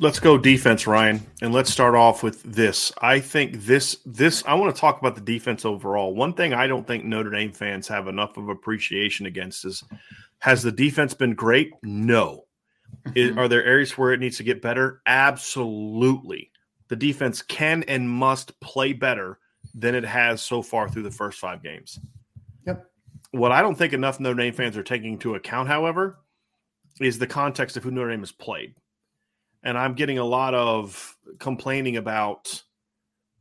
Let's go defense, Ryan, and let's start off with this. I think this this I want to talk about the defense overall. One thing I don't think Notre Dame fans have enough of appreciation against is has the defense been great? No. Is, mm-hmm. are there areas where it needs to get better? Absolutely. The defense can and must play better than it has so far through the first five games. Yep. What I don't think enough Notre Dame fans are taking into account, however, is the context of who Notre Dame has played and I'm getting a lot of complaining about,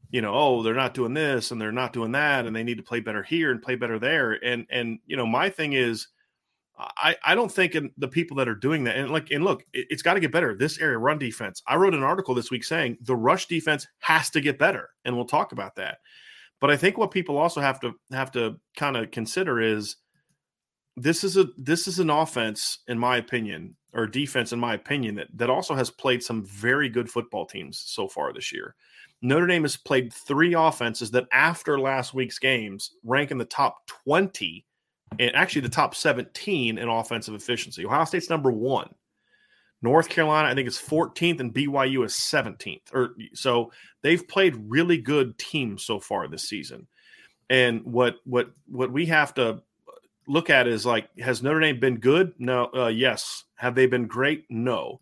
you know, oh, they're not doing this and they're not doing that, and they need to play better here and play better there. And and you know, my thing is, I I don't think in the people that are doing that, and like and look, it, has got to get better. This area run defense. I wrote an article this week saying the rush defense has to get better, and we'll talk about that. But I think what people also have to have to kind of consider is this is a this is an offense, in my opinion, or defense, in my opinion, that, that also has played some very good football teams so far this year. Notre Dame has played three offenses that, after last week's games, rank in the top 20 and actually the top 17 in offensive efficiency. Ohio State's number one. North Carolina, I think, is 14th, and BYU is 17th. Or so they've played really good teams so far this season. And what what what we have to look at is like, has Notre Dame been good? No. Uh, yes. Have they been great? No.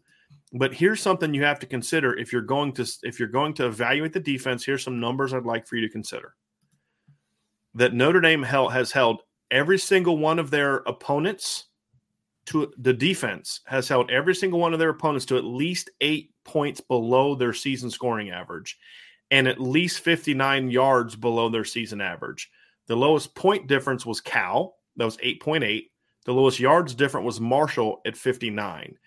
But here's something you have to consider if you're going to if you're going to evaluate the defense. Here's some numbers I'd like for you to consider. That Notre Dame has held every single one of their opponents to the defense has held every single one of their opponents to at least eight points below their season scoring average and at least 59 yards below their season average. The lowest point difference was Cal that was 8.8. The lowest yards different was Marshall at 59.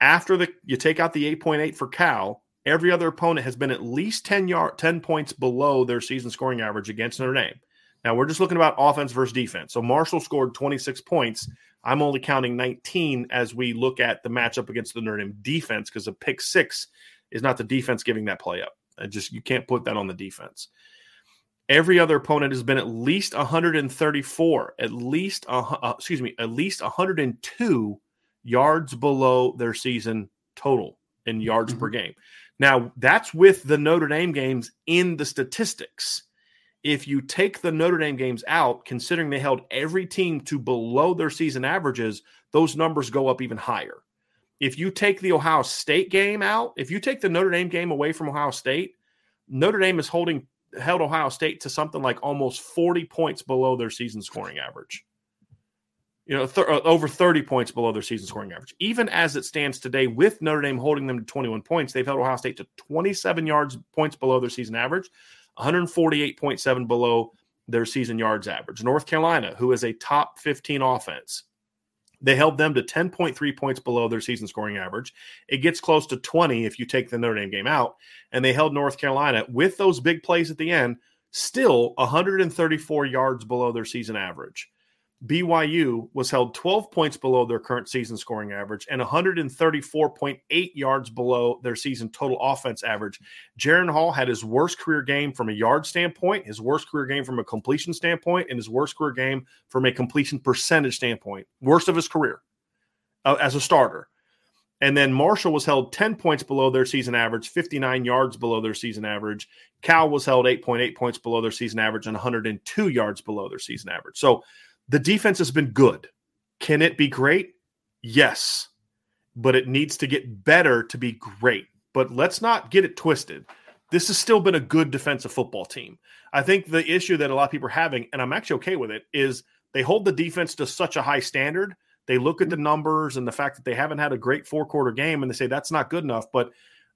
After the you take out the 8.8 for Cal, every other opponent has been at least 10 yard 10 points below their season scoring average against Notre Dame. Now we're just looking about offense versus defense. So Marshall scored 26 points. I'm only counting 19 as we look at the matchup against the Notre Dame defense because a pick six is not the defense giving that play up. I just you can't put that on the defense. Every other opponent has been at least 134, at least uh, excuse me, at least 102 yards below their season total in yards mm-hmm. per game. Now, that's with the Notre Dame games in the statistics. If you take the Notre Dame games out, considering they held every team to below their season averages, those numbers go up even higher. If you take the Ohio State game out, if you take the Notre Dame game away from Ohio State, Notre Dame is holding held Ohio State to something like almost 40 points below their season scoring average. You know, th- uh, over 30 points below their season scoring average. Even as it stands today, with Notre Dame holding them to 21 points, they've held Ohio State to 27 yards points below their season average, 148.7 below their season yards average. North Carolina, who is a top 15 offense, they held them to 10.3 points below their season scoring average. It gets close to 20 if you take the Notre Dame game out. And they held North Carolina with those big plays at the end, still 134 yards below their season average. BYU was held 12 points below their current season scoring average and 134.8 yards below their season total offense average. Jaren Hall had his worst career game from a yard standpoint, his worst career game from a completion standpoint, and his worst career game from a completion percentage standpoint. Worst of his career uh, as a starter. And then Marshall was held 10 points below their season average, 59 yards below their season average. Cal was held 8.8 points below their season average and 102 yards below their season average. So the defense has been good. Can it be great? Yes. But it needs to get better to be great. But let's not get it twisted. This has still been a good defensive football team. I think the issue that a lot of people are having, and I'm actually okay with it, is they hold the defense to such a high standard. They look at the numbers and the fact that they haven't had a great four quarter game and they say that's not good enough. But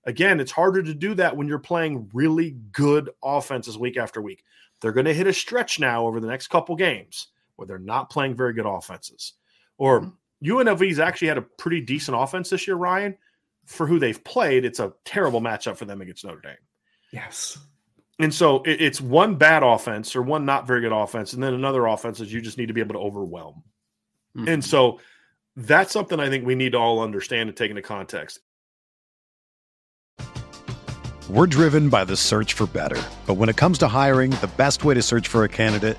again, it's harder to do that when you're playing really good offenses week after week. They're going to hit a stretch now over the next couple games where they're not playing very good offenses. Or mm-hmm. UNLV's actually had a pretty decent offense this year, Ryan. For who they've played, it's a terrible matchup for them against Notre Dame. Yes. And so it, it's one bad offense or one not very good offense, and then another offense that you just need to be able to overwhelm. Mm-hmm. And so that's something I think we need to all understand and take into context. We're driven by the search for better. But when it comes to hiring, the best way to search for a candidate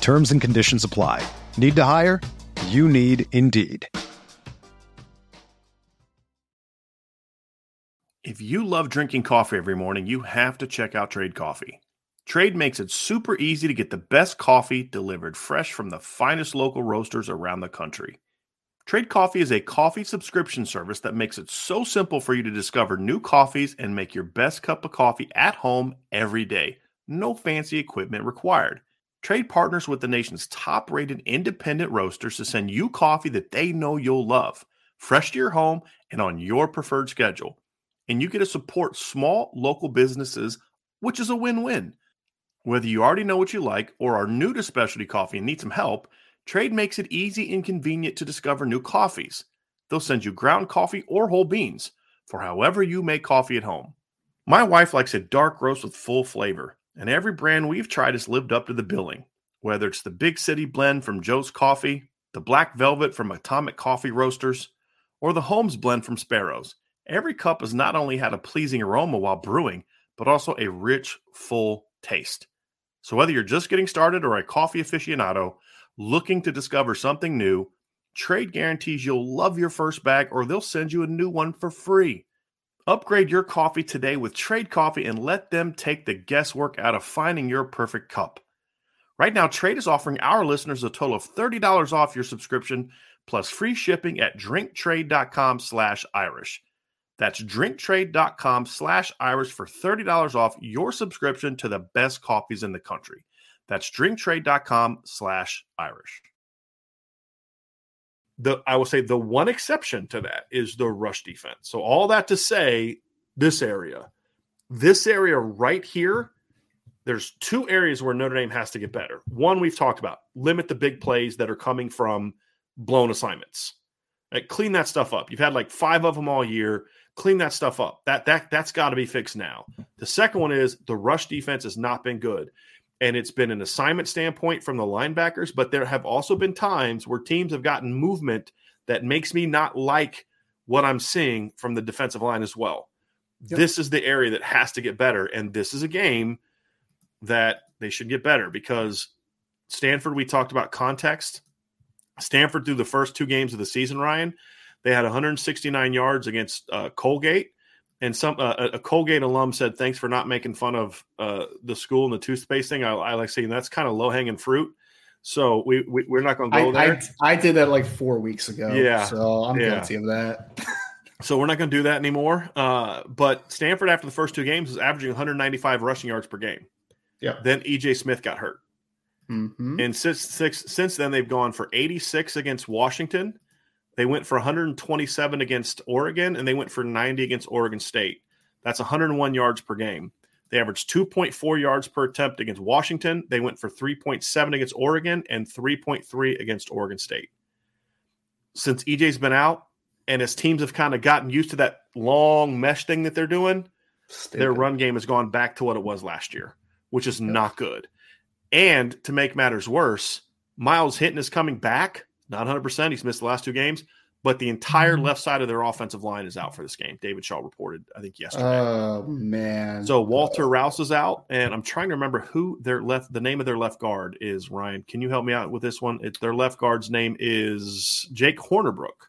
Terms and conditions apply. Need to hire? You need Indeed. If you love drinking coffee every morning, you have to check out Trade Coffee. Trade makes it super easy to get the best coffee delivered fresh from the finest local roasters around the country. Trade Coffee is a coffee subscription service that makes it so simple for you to discover new coffees and make your best cup of coffee at home every day. No fancy equipment required. Trade partners with the nation's top rated independent roasters to send you coffee that they know you'll love, fresh to your home and on your preferred schedule. And you get to support small local businesses, which is a win win. Whether you already know what you like or are new to specialty coffee and need some help, Trade makes it easy and convenient to discover new coffees. They'll send you ground coffee or whole beans for however you make coffee at home. My wife likes a dark roast with full flavor, and every brand we've tried has lived up to the billing. Whether it's the Big City Blend from Joe's Coffee, the Black Velvet from Atomic Coffee Roasters, or the Holmes Blend from Sparrows, every cup has not only had a pleasing aroma while brewing, but also a rich, full taste. So whether you're just getting started or a coffee aficionado, looking to discover something new, Trade guarantees you'll love your first bag or they'll send you a new one for free. Upgrade your coffee today with Trade Coffee and let them take the guesswork out of finding your perfect cup. Right now, Trade is offering our listeners a total of $30 off your subscription plus free shipping at drinktrade.com slash Irish. That's drinktrade.com slash Irish for $30 off your subscription to the best coffees in the country. That's drinktrade.com slash Irish. The I will say the one exception to that is the rush defense. So all that to say, this area, this area right here, there's two areas where Notre Dame has to get better. One we've talked about, limit the big plays that are coming from blown assignments. Like, clean that stuff up. You've had like five of them all year. Clean that stuff up. That that that's got to be fixed now. The second one is the rush defense has not been good and it's been an assignment standpoint from the linebackers, but there have also been times where teams have gotten movement that makes me not like what I'm seeing from the defensive line as well. Yep. This is the area that has to get better, and this is a game that they should get better because Stanford, we talked about context. Stanford through the first two games of the season, Ryan, They had 169 yards against uh, Colgate, and some uh, a Colgate alum said, "Thanks for not making fun of uh, the school and the toothpaste thing." I, I like saying that's kind of low hanging fruit. So we, we are not going to go I, there. I, I, did that like four weeks ago. Yeah, so I'm yeah. guilty of that. so we're not going to do that anymore. Uh, but Stanford, after the first two games, is averaging 195 rushing yards per game. Yeah. Then EJ Smith got hurt. Mm-hmm. And since six, since then, they've gone for 86 against Washington. They went for 127 against Oregon, and they went for 90 against Oregon State. That's 101 yards per game. They averaged 2.4 yards per attempt against Washington. They went for 3.7 against Oregon and 3.3 against Oregon State. Since EJ's been out, and as teams have kind of gotten used to that long mesh thing that they're doing, Stupid. their run game has gone back to what it was last year, which is not good. And to make matters worse, Myles Hinton is coming back, not 100%. He's missed the last two games, but the entire left side of their offensive line is out for this game. David Shaw reported, I think, yesterday. Oh man! so Walter Rouse is out, and I'm trying to remember who their left. The name of their left guard is Ryan. Can you help me out with this one? It, their left guard's name is Jake Hornerbrook.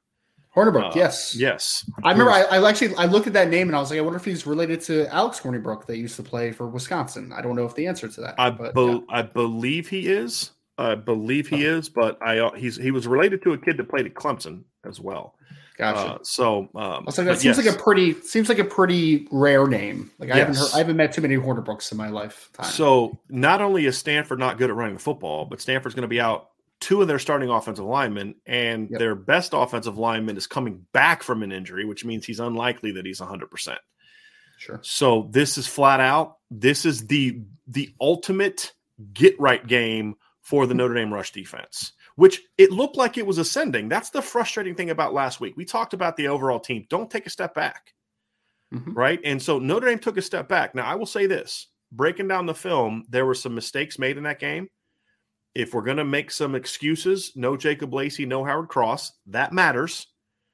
Hornibrook, Uh, yes, Yes, I remember. I, I actually I looked at that name and I was like, I wonder if he's related to Alex Hornibrook that used to play for Wisconsin. I don't know if the answer to that. I but, bel I believe he is. I believe he is, but I uh, he's he was related to a kid that played at Clemson as well. gotcha. Uh, so um, I like, that seems yes. like a pretty seems like a pretty rare name. Like I haven't heard, I haven't met too many Hornibrooks in my lifetime. So not only is Stanford not good at running the football, but Stanford's going to be out two of their starting offensive linemen, and Yep. their best offensive lineman is coming back from an injury, which means he's unlikely that he's 100%. sure, So this is flat out. This is the the ultimate get right game for the Notre Dame rush defense, which it looked like it was ascending. That's the frustrating thing about last week. We talked about the overall team. Don't take a step back Mhm. right? And so Notre Dame took a step back. Now, I will say this breaking down the film, there were some mistakes made in that game. If we're going to make some excuses, no Jacob Lacey, no Howard Cross, that matters.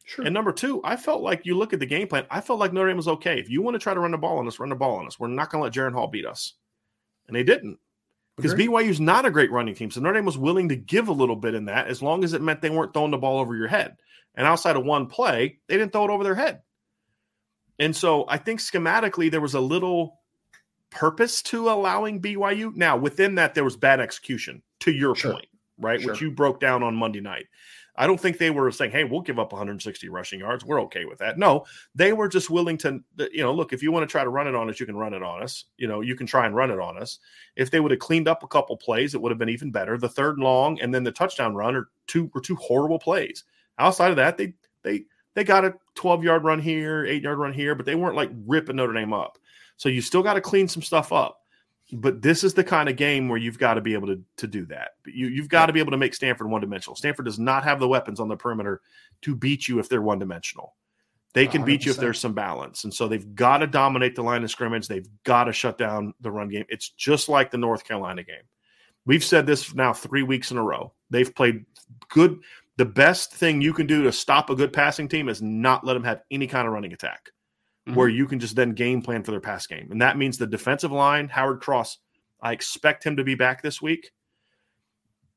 sure. And number two, I felt like you look at the game plan, I felt like Notre Dame was okay. If you want to try to run the ball on us, run the ball on us. We're not going to let Jaren Hall beat us. And they didn't because Agreed. BYU's not a great running team. So Notre Dame was willing to give a little bit in that as long as it meant they weren't throwing the ball over your head. And outside of one play, they didn't throw it over their head. And so I think schematically there was a little purpose to allowing BYU. Now, within that, there was bad execution, to your Sure. point, right? Sure. Which you broke down on Monday night. I don't think they were saying, hey, we'll give up 160 rushing yards. We're okay with that. No, they were just willing to, you know, look, if you want to try to run it on us, you can run it on us. You know, you can try and run it on us. If they would have cleaned up a couple plays, it would have been even better. The third long and then the touchdown run are two were two horrible plays. Outside of that, they they they got a 12 yard run here, eight yard run here, but they weren't like ripping Notre Dame up. So you still got to clean some stuff up. But this is the kind of game where you've got to be able to, to do that. You, you've got to be able to make Stanford one dimensional. Stanford does not have the weapons on the perimeter to beat you if they're one dimensional. They can beat you if there's some balance. And so they've got to dominate the line of scrimmage. They've got to shut down the run game. It's just like the North Carolina game. We've said this now three weeks in a row. They've played good. The best thing you can do to stop a good passing team is not let them have any kind of running attack where mm-hmm. you can just then game plan for their pass game. And that means the defensive line, Howard Cross, I expect him to be back this week.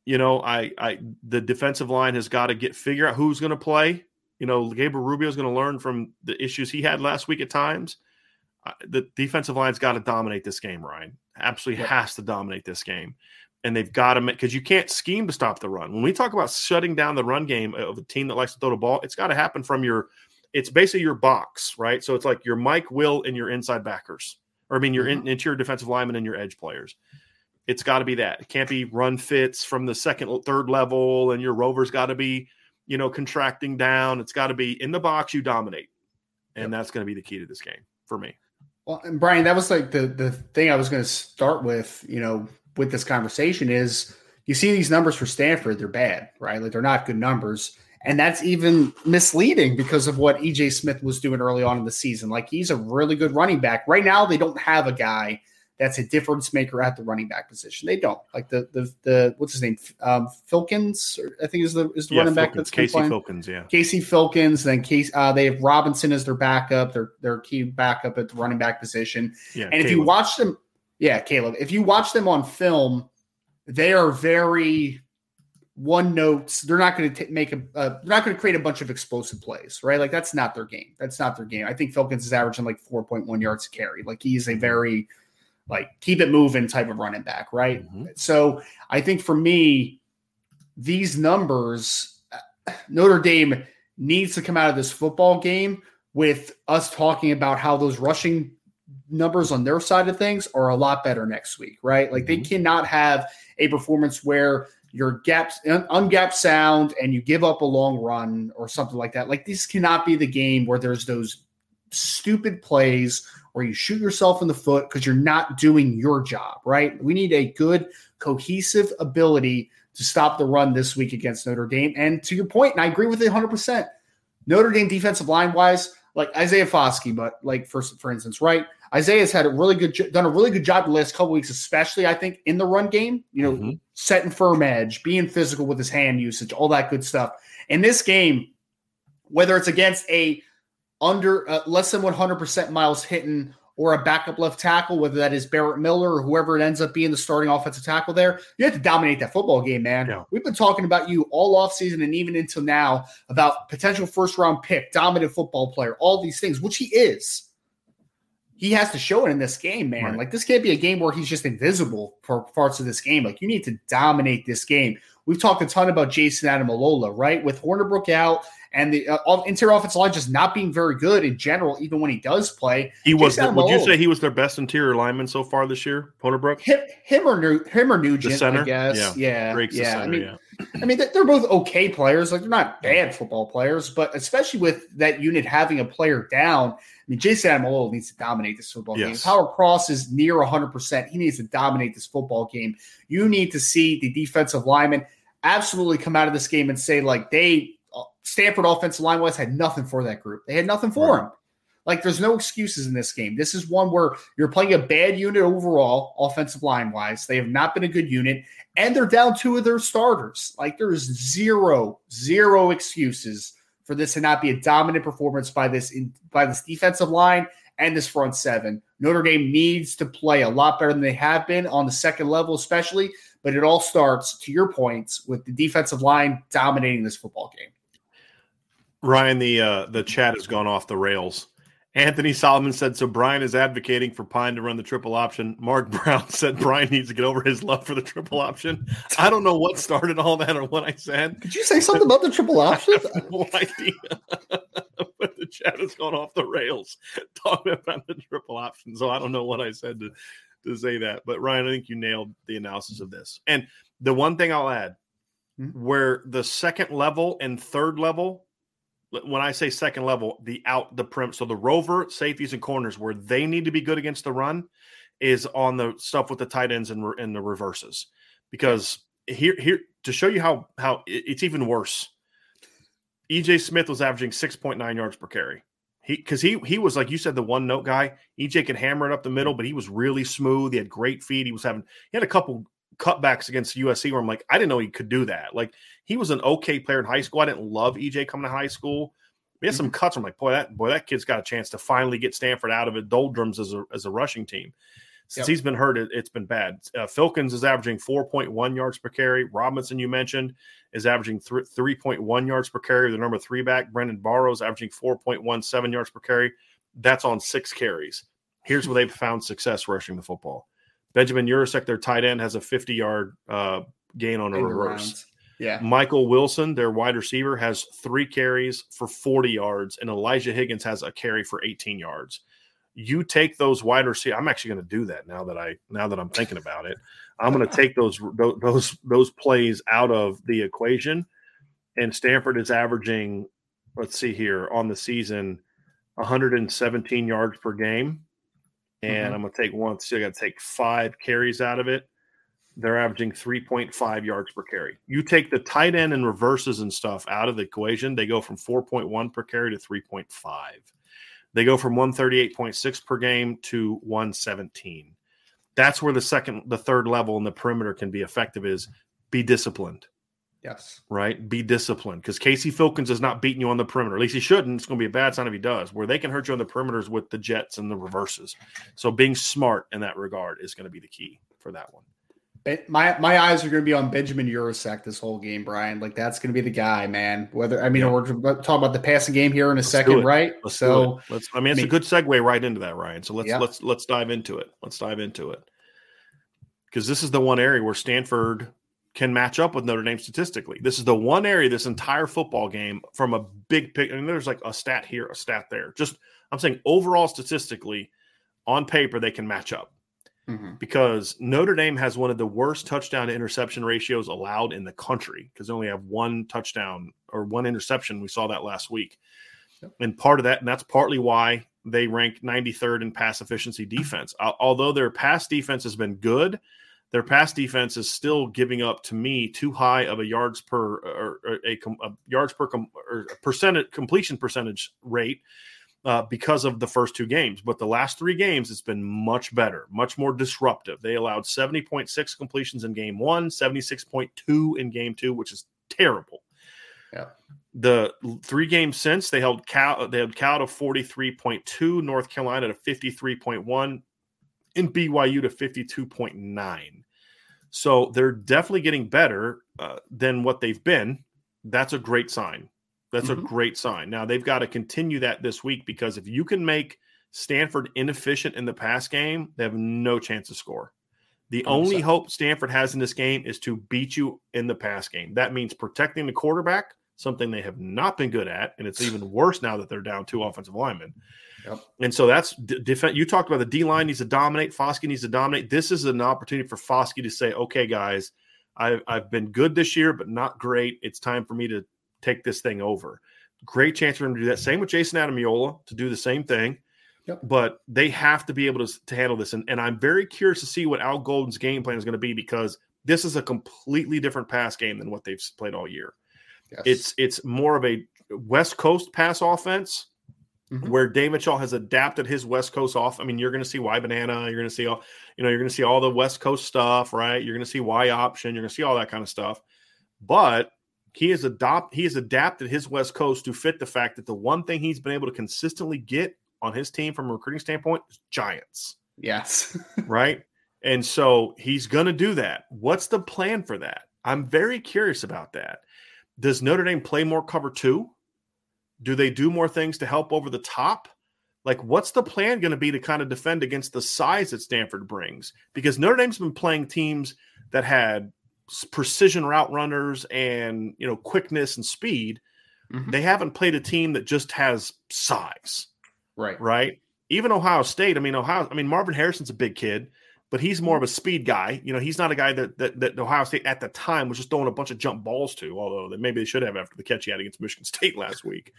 You know, I I the defensive line has got to get figure out who's going to play. You know, Gabriel Rubio is going to learn from the issues he had last week at times. The defensive line's got to dominate this game, Ryan. Absolutely has to dominate this game. And they've got to make because you can't scheme to stop the run. When we talk about shutting down the run game of a team that likes to throw the ball, it's got to happen from your it's basically your box, right? So it's like your Mike Will and your inside backers, or I mean your in, mm-hmm. interior defensive linemen and your edge players. It's got to be that. It can't be run fits from the second, third level, and your rover's got to be, you know, contracting down. It's got to be in the box. You dominate, and that's going to be the key to this game for me. Well, and Brian, that was like the the thing I was going to start with. You know, with this conversation is you see these numbers for Stanford, they're bad, right? Like they're not good numbers, and that's even misleading because of what EJ Smith was doing early on in the season. Like he's a really good running back. Right now, they don't have a guy that's a difference maker at the running back position. They don't like the the the what's his name, um, Filkins, or I think is the is the running back Filkins, that's Casey playing. Filkins. Yeah, Casey Filkins, then Case. Uh, they have Robinson as their backup, their their key backup at the running back position. yeah. And if you watch them, yeah, Caleb, if you watch them on film, they are very one notes. They're not going to make a. Uh, they're not going to create a bunch of explosive plays, right? Like that's not their game. That's not their game. I think Filkins is averaging like four point one yards to carry. Like he's a very like keep it moving type of running back, right? Mm-hmm. So I think for me, these numbers, Notre Dame needs to come out of this football game with us talking about how those rushing numbers on their side of things are a lot better next week, right? Like they mm-hmm. cannot have a performance where your gaps ungap sound and you give up a long run or something like that. Like this cannot be the game where there's those stupid plays where you shoot yourself in the foot because you're not doing your job, right? We need a good cohesive ability to stop the run this week against Notre Dame. And to your point, and I agree with it 100%. Notre Dame defensive line wise, like Isaiah Foskey, but like for for instance, right? Isaiah's had a really good done a really good job the last couple weeks, especially I think in the run game. You know, mm-hmm. setting firm edge, being physical with his hand usage, all that good stuff. In this game, whether it's against a under uh, less than 100% Myles Hinton or a backup left tackle, whether that is Barrett Miller or whoever it ends up being the starting offensive tackle there, you have to dominate that football game, man. Yeah. We've been talking about you all offseason and even until now about potential first round pick, dominant football player, all these things, which he is. He has to show it in this game, man. Right. Like this can't be a game where he's just invisible for parts of this game. Like you need to dominate this game. We've talked a ton about Jayson Ademilola, right? With Hornibrook out and the uh, interior offensive line just not being very good in general, even when he does play. He was. The, would you say he was their best interior lineman so far this year, Hornibrook? Him, him or New, him or Nugent, the center? I guess. Yeah, yeah. yeah. Center, I mean, yeah. I mean, they're both okay players. Like they're not bad football players, but especially with that unit having a player down. I mean, Jayson Ademilola needs to dominate this football yes. game. Howard Cross is near 100%. He needs to dominate this football game. You need to see the defensive lineman absolutely come out of this game and say, like, they, Stanford offensive line wise, had nothing for that group. They had nothing for right. him. Like, there's no excuses in this game. This is one where you're playing a bad unit overall, offensive line wise. They have not been a good unit, and they're down two of their starters. Like, there is zero, zero excuses for this to not be a dominant performance by this in, by this defensive line and this front seven. Notre Dame needs to play a lot better than they have been on the second level, especially. But it all starts, to your points, with the defensive line dominating this football game. Ryan, the uh, the chat has gone off the rails. Anthony Solomon said, so Brian is advocating for Pine to run the triple option. Mark Brown said Brian needs to get over his love for the triple option. I don't know what started all that or what I said. Could you say something about the triple option? no idea. but the chat has gone off the rails talking about the triple option. So I don't know what I said to, to say that. But Ryan, I think you nailed the analysis of this. And the one thing I'll add, mm-hmm. where the second level and third level when I say second level, the out the prim, so the rover safeties and corners where they need to be good against the run is on the stuff with the tight ends and, and the reverses because here here to show you how how it's even worse. EJ Smith was averaging 6.9 yards per carry. He because he he was like you said the one note guy. EJ could hammer it up the middle, but he was really smooth. He had great feet. He was having he had a couple cutbacks against USC where I'm like, I didn't know he could do that. Like he was an okay player in high school. I didn't love EJ coming to high school. We had some mm-hmm. cuts. I'm like, boy, that boy, that kid's got a chance to finally get Stanford out of it doldrums as a as a rushing team. Since yep. he's been hurt, it, has been bad. Uh, Filkins is averaging 4.1 yards per carry. Robinson, you mentioned, is averaging th- 3.1 yards per carry. The number three back, Brendan Barrows, averaging 4.17 yards per carry. That's on six carries. Here's where they've found success rushing the football. Benjamin Yurosek, their tight end, has a 50 yard uh, gain on a reverse. Yeah. Michael Wilson, their wide receiver, has three carries for 40 yards, and Elijah Higgins has a carry for 18 yards. You take those wide receivers. I'm actually going to do that now that I now that I'm thinking about it. I'm going to take those those those plays out of the equation. And Stanford is averaging, let's see here, on the season, 117 yards per game and mm-hmm. I'm going to take one. So I got to take five carries out of it. They're averaging 3.5 yards per carry. You take the tight end and reverses and stuff out of the equation, they go from 4.1 per carry to 3.5. They go from 138.6 per game to 117. That's where the second, the third level in the perimeter can be effective is be disciplined. Yes. Right? Be disciplined because Casey Filkins is not beating you on the perimeter. At least he shouldn't. It's going to be a bad sign if he does. Where they can hurt you on the perimeters with the jets and the reverses. So being smart in that regard is going to be the key for that one. my my eyes are going to be on Benjamin Yurosek this whole game, Brian. Like that's going to be the guy, man. Whether I mean, yeah. we're talking about the passing game here in a let's second, right? Let's so let's. I mean, it's I mean, a good segue right into that, Ryan. So let's yeah. let's let's dive into it. Let's dive into it because this is the one area where Stanford can match up with Notre Dame statistically. This is the one area this entire football game from a big pick. I mean, there's like a stat here, a stat there. Just I'm saying overall statistically, on paper they can match up mm-hmm. because Notre Dame has one of the worst touchdown to interception ratios allowed in the country because they only have one touchdown or one interception. We saw that last week. Yep. And part of that, and that's partly why they rank 93rd in pass efficiency defense. Although their pass defense has been good, their pass defense is still giving up to me too high of a yards per or, a, a, yards per com, or percentage completion percentage rate uh, because of the first two games. But the last three games, it's been much better, much more disruptive. They allowed 70.6 completions in game one, 76.2 in game two, which is terrible. Yeah. The three games since they held Cal, they held Cal to 43.2, North Carolina to 53.1, and BYU to 52.9. So they're definitely getting better uh, than what they've been. That's a great sign. That's mm-hmm. a great sign. Now they've got to continue that this week because if you can make Stanford inefficient in the pass game, they have no chance to score. The only hope Stanford has in this game is to beat you in the pass game. That means protecting the quarterback, something they have not been good at, and it's even worse now that they're down two offensive linemen. Yep. And so that's defense. You talked about the D line needs to dominate. Foskey needs to dominate. This is an opportunity for Foskey to say, "Okay, guys, I've I've been good this year, but not great. It's time for me to take this thing over. Great chance for him to do that. Same with Jayson Ademilola to do the same thing. Yep. But they have to be able to, to handle this. And, and I'm very curious to see what Al Golden's game plan is going to be because this is a completely different pass game than what they've played all year. Yes. It's it's more of a West Coast pass offense mm-hmm. where David Shaw has adapted his West Coast off. I mean, you're going to see Y banana, you're going to see all, you know, you're going to see all the West Coast stuff, right? You're going to see Y option, you're going to see all that kind of stuff. But he has adopt he has adapted his West Coast to fit the fact that the one thing he's been able to consistently get on his team from a recruiting standpoint is Giants. Yes. right? And so he's going to do that. What's the plan for that? I'm very curious about that. Does Notre Dame play more cover 2? Do they do more things to help over the top? Like, what's the plan going to be to kind of defend against the size that Stanford brings? Because Notre Dame's been playing teams that had precision route runners and you know quickness and speed. Mm-hmm. They haven't played a team that just has size. Right. Right. Even Ohio State. I mean, Ohio. I mean, Marvin Harrison's a big kid, but he's more of a speed guy. You know, he's not a guy that, that that Ohio State at the time was just throwing a bunch of jump balls to. Although maybe they should have after the catch he had against Michigan State last week.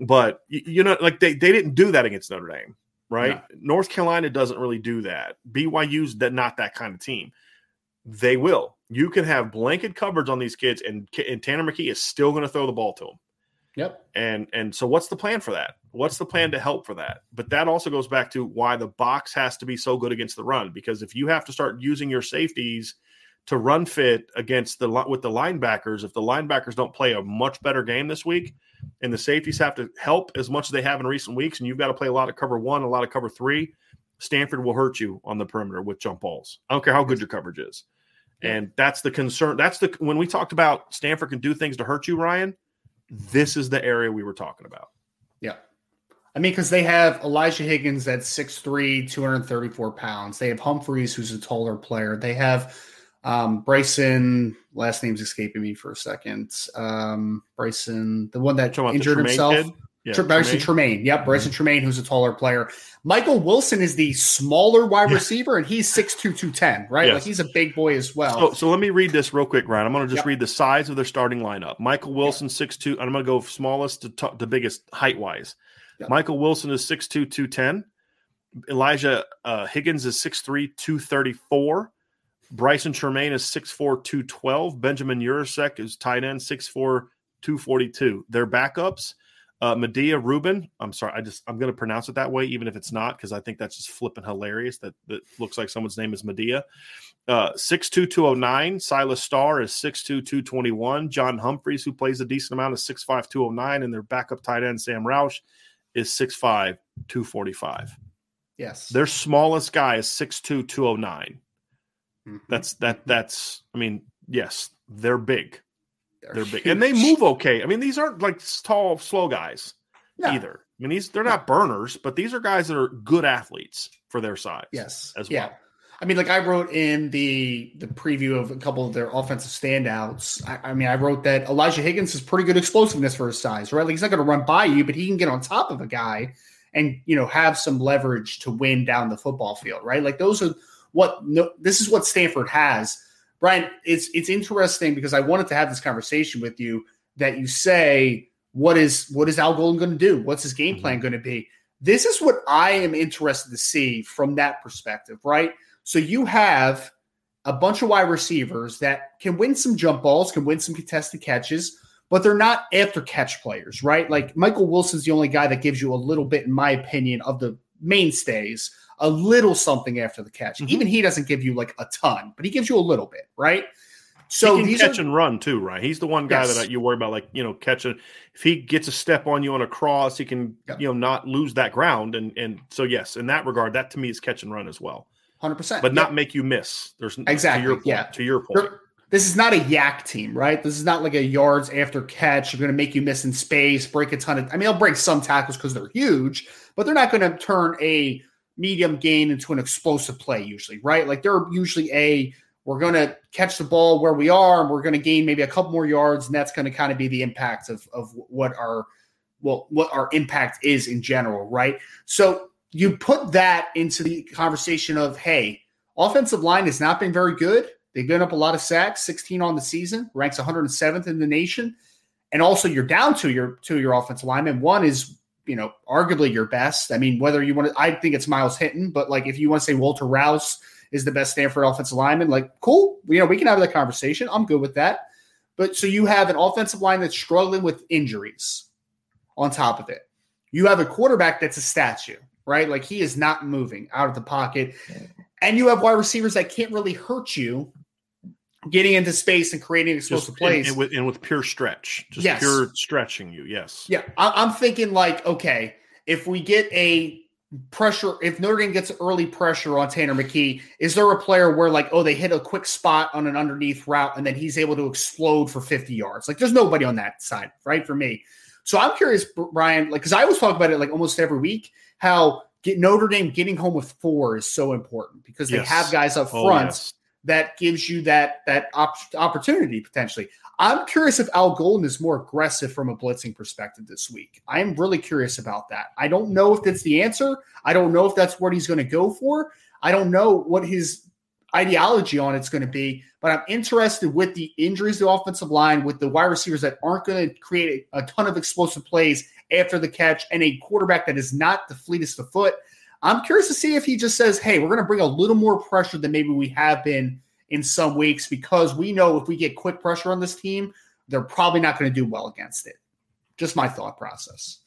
But you know, like they they didn't do that against Notre Dame, right? North Carolina doesn't really do that. BYU's that not that kind of team. They will you can have blanket coverage on these kids, and, and Tanner McKee is still going to throw the ball to them. Yep. And and so what's the plan for that? What's the plan to help for that? But that also goes back to why the box has to be so good against the run because if you have to start using your safeties to run fit against the with the linebackers, if the linebackers don't play a much better game this week, and the safeties have to help as much as they have in recent weeks, and you've got to play a lot of cover one, a lot of cover three, Stanford will hurt you on the perimeter with jump balls. I don't care how good your coverage is. And that's the concern. That's the when we talked about Stanford can do things to hurt you, Ryan. This is the area we were talking about. Yeah. I mean, because they have Elijah Higgins that's 6'3, 234 pounds. They have Humphreys, who's a taller player. They have um, Brycen, last name's escaping me for a second. Um, Brycen, the one that injured himself. Kid? Yeah, Tr- Brycen Tremayne. Yep, Brycen mm-hmm. Tremayne, who's a taller player. Michael Wilson is the smaller wide yeah. receiver, and he's 6'2", 210, right? Yes. Like he's a big boy as well. So, so let me read this real quick, Ryan. I'm going to just yep. read the size of their starting lineup. Michael Wilson, yep. 6'2", and I'm going to go smallest to, t- to biggest height-wise. Michael Wilson is 6'2", 210. Elijah uh, Higgins is 6'3", 234. Brycen Tremayne is 6'4", 212. Benjamin Yurosek is tight end, 6'4", 242. Their backups – uh, Medea Rubin, I'm sorry, I just I'm going to pronounce it that way, even if it's not, because I think that's just flipping hilarious. That that looks like someone's name is Medea. Uh, six two two zero oh nine. Silas Starr is six two two twenty one. John Humphreys, who plays a decent amount, is six five two zero nine, and their backup tight end Sam Roush is six five two forty five. Yes, their smallest guy is six two two zero nine. Mm-hmm. That's that. That's. I mean, yes, they're big. They're, they're big, huge. and they move okay. I mean, these aren't like tall, slow guys No. either. I mean, these they're not burners, but these are guys that are good athletes for their size. Yes. as yeah. well. I mean, like I wrote in the the preview of a couple of their offensive standouts. I, I mean, I wrote that Elijah Higgins has pretty good explosiveness for his size, right? Like he's not going to run by you, but he can get on top of a guy and you know have some leverage to win down the football field, right? Like those are what no, this is what Stanford has. Brian, it's it's interesting because I wanted to have this conversation with you that you say what is what is Al Golden going to do? What's his game mm-hmm. plan going to be? This is what I am interested to see from that perspective, right? So you have a bunch of wide receivers that can win some jump balls, can win some contested catches, but they're not after catch players, right? Like Michael Wilson's the only guy that gives you a little bit, in my opinion, of the mainstays, a little something after the catch. Mhm. Even he doesn't give you like a ton, but he gives you a little bit, right? So he can catch are, and run too, right? He's the one guy Yes. that you worry about, like you know, catching. If he gets a step on you on a cross, he can Yep. you know not lose that ground, and and so yes, in that regard, that to me is catch and run as well, hundred percent, but not make you miss. There's Exactly, To your point, yeah. To your point, This is not a YAC team, right? This is not like a yards after catch. They're going to make you miss in space, break a ton of. I mean, they'll break some tackles because they're huge, but they're not going to turn a medium gain into an explosive play usually, right? Like they're usually a we're going to catch the ball where we are, and we're going to gain maybe a couple more yards, and that's going to kind of be the impact of of what our well what our impact is in general, right? So you put that into the conversation of hey, offensive line has not been very good. They've given up a lot of sacks, 16 on the season, ranks 107th in the nation. And also you're down to your to your offensive lineman. One is, you know, arguably your best. I mean, whether you want to I think it's Myles Hinton, but like if you want to say Walter Rouse is the best Stanford offensive lineman, like cool. You know, we can have that conversation. I'm good with that. But so you have an offensive line that's struggling with injuries on top of it. You have a quarterback that's a statue, right? Like he is not moving out of the pocket. And you have wide receivers that can't really hurt you getting into space and creating explosive just plays. and, and with and with pure stretch, just Yes. pure stretching you. Yes, yeah, I- I'm thinking like, okay, if we get a pressure, if Notre Dame gets early pressure on Tanner McKee, is there a player where like, oh, they hit a quick spot on an underneath route and then he's able to explode for 50 yards? Like, there's nobody on that side, right? For me. So I'm curious, Brian, like, because I always talk about it like almost every week, how get Notre Dame getting home with four is so important because they Yes. have guys up Oh, front yes. that gives you that that op- opportunity potentially. I'm curious if Al Golden is more aggressive from a blitzing perspective this week. I'm really curious about that. I don't know if that's the answer. I don't know if that's what he's going to go for. I don't know what his ideology on it's going to be, but I'm interested with the injuries to the offensive line, with the wide receivers that aren't going to create a ton of explosive plays after the catch, and a quarterback that is not the fleetest of foot. I'm curious to see if he just says, hey, we're going to bring a little more pressure than maybe we have been in some weeks because we know if we get quick pressure on this team, they're probably not going to do well against it. Just my thought process.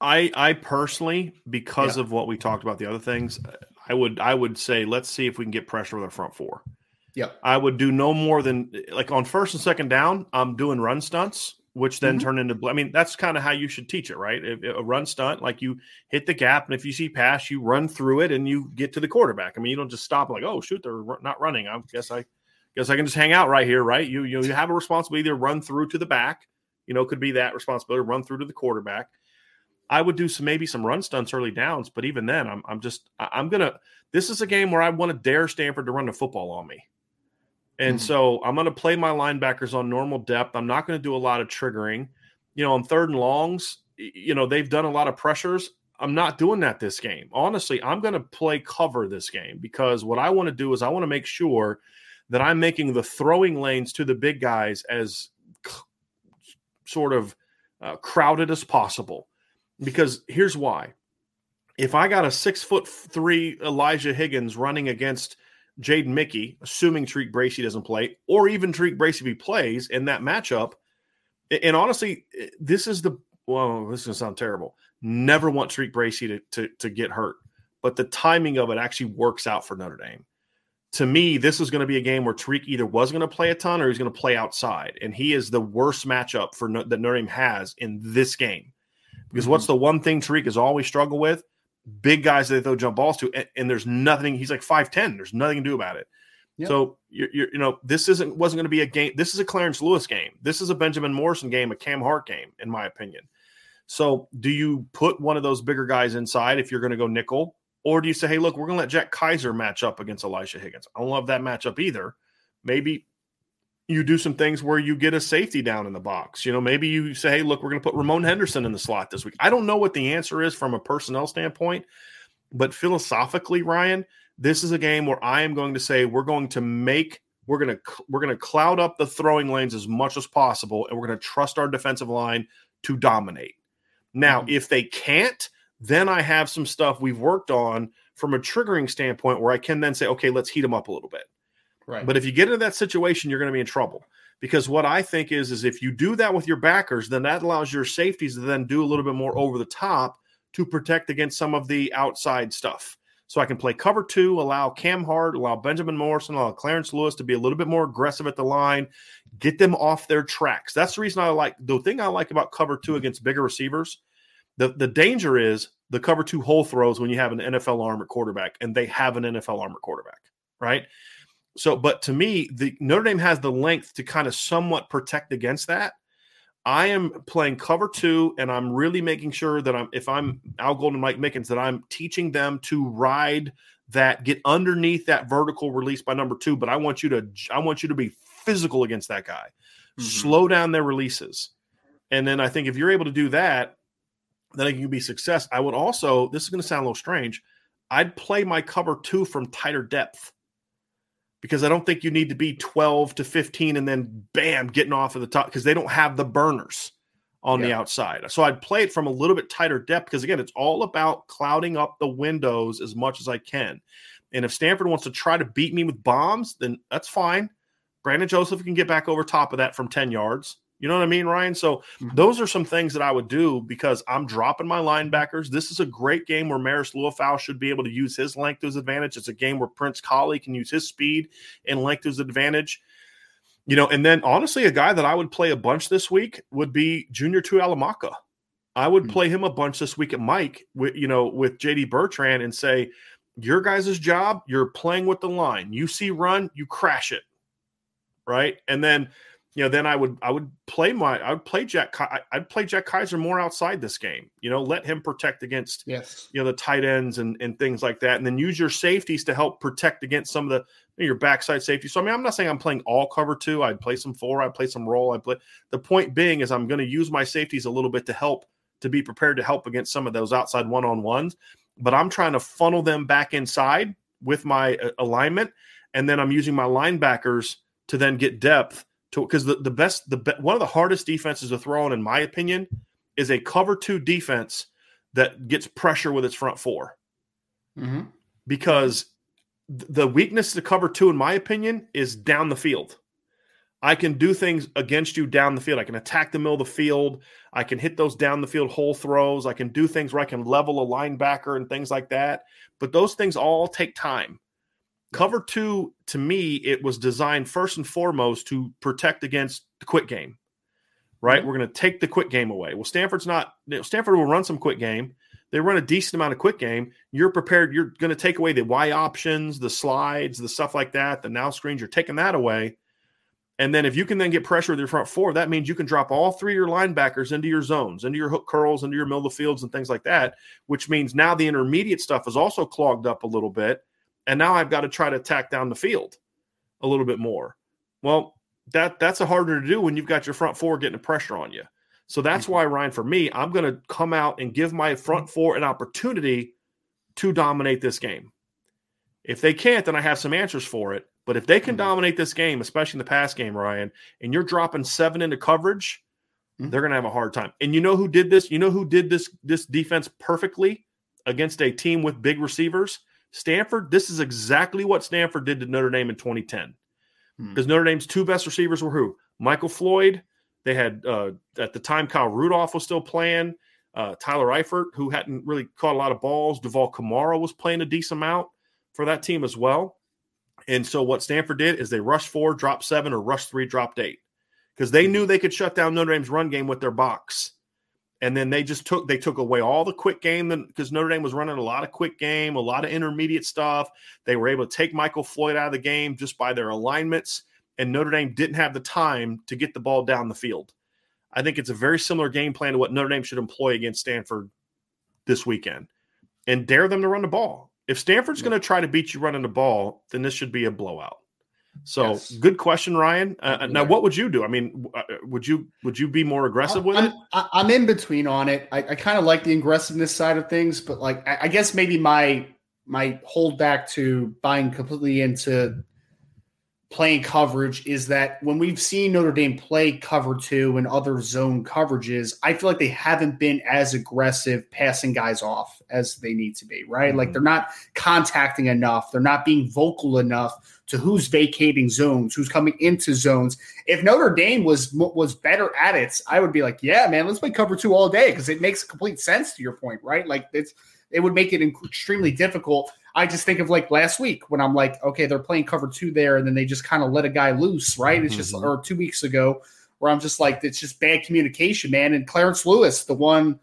I I personally, because Yeah. of what we talked about the other things, I would I would say let's see if we can get pressure with our front four. Yep. I would do no more than like on first and second down. I'm doing run stunts, which then Mhm. turn into. I mean, that's kind of how you should teach it, right? If- A run stunt, like you hit the gap, and if you see pass, you run through it, and you get to the quarterback. I mean, you don't just stop like, oh shoot, they're not running. I guess I guess I can just hang out right here, right? You you, you have a responsibility to run through to the back. You know, could be that responsibility, run through to the quarterback. I would do some maybe some run stunts early downs, but even then, I'm I'm just I'm gonna. This is a game where I want to dare Stanford to run the football on me, and Mhm. so I'm gonna play my linebackers on normal depth. I'm not going to do a lot of triggering. You know, on third and longs, you know they've done a lot of pressures. I'm not doing that this game. Honestly, I'm going to play cover this game because what I want to do is I want to make sure that I'm making the throwing lanes to the big guys as c- sort of uh, crowded as possible. Because here's why: if I got a six foot three Elijah Higgins running against Jaden Mickey, assuming Tariq Bracy doesn't play, or even Tariq Bracy if he plays in that matchup, and honestly, eh, this is the well, this is gonna sound terrible. Never want Tariq Bracy to, to to get hurt, but the timing of it actually works out for Notre Dame. To me, this is going to be a game where Tariq either was going to play a ton or he's going to play outside, and he is the worst matchup for that Notre Dame has in this game. Because what's mm-hmm. the one thing Tariq has always struggled with? Big guys that they throw jump balls to, and, and there's nothing. He's like five ten. There's nothing to do about it. Yep. So you're, you're, you know this isn't wasn't going to be a game. This is a Clarence Lewis game. This is a Benjamin Morrison game, a Cam Hart game, in my opinion. So do you put one of those bigger guys inside if you're going to go nickel, or do you say, hey, look, we're going to let Jack Kaiser match up against Elijah Higgins? I don't love that matchup either. Maybe you do some things where you get a safety down in the box. You know, maybe you say, hey, look, we're going to put Ramon Henderson in the slot this week. I don't know what the answer is from a personnel standpoint, but philosophically, Ryan, this is a game where I am going to say we're going to make we're going to we're going to cloud up the throwing lanes as much as possible and we're going to trust our defensive line to dominate. Now, mm-hmm. if they can't, then I have some stuff we've worked on from a triggering standpoint where I can then say, okay, let's heat them up a little bit. Right. But if you get into that situation, you're going to be in trouble because what I think is is if you do that with your backers, then that allows your safeties to then do a little bit more over the top to protect against some of the outside stuff. So I can play cover two, allow Cam Hart, allow Benjamin Morrison, allow Clarence Lewis to be a little bit more aggressive at the line, get them off their tracks. That's the reason I like the thing I like about cover two against bigger receivers. The the danger is the cover two hole throws when you have an NFL arm quarterback, and they have an NFL arm quarterback, right? So, but to me, the Notre Dame has the length to kind of somewhat protect against that. I am playing cover two, and I'm really making sure that I'm if I'm Al Golden, Mike Mickens, that I'm teaching them to ride that, get underneath that vertical release by number two. But I want you to I want you to be physical against that guy, mm-hmm. slow down their releases, and then I think if you're able to do that, then it can be success. I would also this is going to sound a little strange. I'd play my cover two from tighter depth because I don't think you need to be 12 to 15 and then bam, getting off of the top because they don't have the burners on yeah. the outside. So I'd play it from a little bit tighter depth because again, it's all about clouding up the windows as much as I can. And if Stanford wants to try to beat me with bombs, then that's fine. Brandon Joseph can get back over top of that from 10 yards. You know what I mean, Ryan? So mm-hmm. those are some things that I would do because I'm dropping my linebackers. This is a great game where Marist Liufau should be able to use his length as advantage. It's a game where Prince Kollie can use his speed and length as advantage. You know, and then honestly, a guy that I would play a bunch this week would be Junior Tuihalamaka. I would mm-hmm. play him a bunch this week at Mike, with, you know, with JD Bertrand and say, your guys' job, you're playing with the line. You see run, you crash it. Right. And then you know, then I would I would play my I would play Jack I'd play Jack Kiser more outside this game. You know, let him protect against yes, you know, the tight ends and and things like that, and then use your safeties to help protect against some of the you know, your backside safety. So I mean, I'm not saying I'm playing all cover two. I'd play some four. I'd play some roll. I play. The point being is I'm going to use my safeties a little bit to help to be prepared to help against some of those outside one on ones. But I'm trying to funnel them back inside with my uh, alignment, and then I'm using my linebackers to then get depth because the, the best the one of the hardest defenses to throw on, in my opinion, is a cover two defense that gets pressure with its front 4 mm-hmm. Because the weakness to cover two, in my opinion, is down the field. I can do things against you down the field. I can attack the middle of the field. I can hit those down the field hole throws. I can do things where I can level a linebacker and things like that. But those things all take time. Cover two, to me, it was designed first and foremost to protect against the quick game. Right, mm-hmm. we're going to take the quick game away. Well, Stanford's not. Stanford will run some quick game. They run a decent amount of quick game. You're prepared. You're going to take away the Y options, the slides, the stuff like that, the now screens. You're taking that away. And then if you can then get pressure with your front four, that means you can drop all three of your linebackers into your zones, into your hook curls, into your middle of the fields and things like that, which means now the intermediate stuff is also clogged up a little bit. And now I've got to try to attack down the field a little bit more. Well, that that's a harder to do when you've got your front four getting the pressure on you. So that's mm-hmm. why Ryan, for me, I'm going to come out and give my front four an opportunity to dominate this game. If they can't, then I have some answers for it. But if they can mm-hmm. dominate this game, especially in the pass game, Ryan, and you're dropping seven into coverage, mm-hmm. they're going to have a hard time. And you know who did this? You know who did this this defense perfectly against a team with big receivers? Stanford, this is exactly what Stanford did to Notre Dame in 2010. Because hmm. Notre Dame's two best receivers were who? Michael Floyd. They had uh, at the time Kyle Rudolph was still playing. Uh, Tyler Eifert, who hadn't really caught a lot of balls. Duval Kamara was playing a decent amount for that team as well. And so what Stanford did is they rushed four, dropped seven, or rushed three, dropped eight, because they knew they could shut down Notre Dame's run game with their box. And then they just took they took away all the quick game because Notre Dame was running a lot of quick game, a lot of intermediate stuff. They were able to take Michael Floyd out of the game just by their alignments, and Notre Dame didn't have the time to get the ball down the field. I think it's a very similar game plan to what Notre Dame should employ against Stanford this weekend, and dare them to run the ball. If Stanford's going to try to beat you running the ball, then this should be a blowout. So yes. good question, Ryan. Uh, uh now, what would you do? I mean, uh, would you would you be more aggressive with I'm, it? I'm in between on it. I, I kind of like the aggressiveness side of things, but like I, I guess maybe my my hold back to buying completely into playing coverage is that when we've seen Notre Dame play cover two and other zone coverages, I feel like they haven't been as aggressive passing guys off as they need to be, right? Mm-hmm. Like they're not contacting enough, they're not being vocal enough to who's vacating zones, who's coming into zones. If Notre Dame was was better at it, I would be like, yeah, man, let's play cover two all day because it makes complete sense to your point, right? Like it's it would make it extremely difficult I just think of like last week when I'm like, okay, they're playing cover two there, and then they just kind of let a guy loose, right? It's just, mm-hmm. or two weeks ago, where I'm just like, it's just bad communication, man. And Clarence Lewis, the one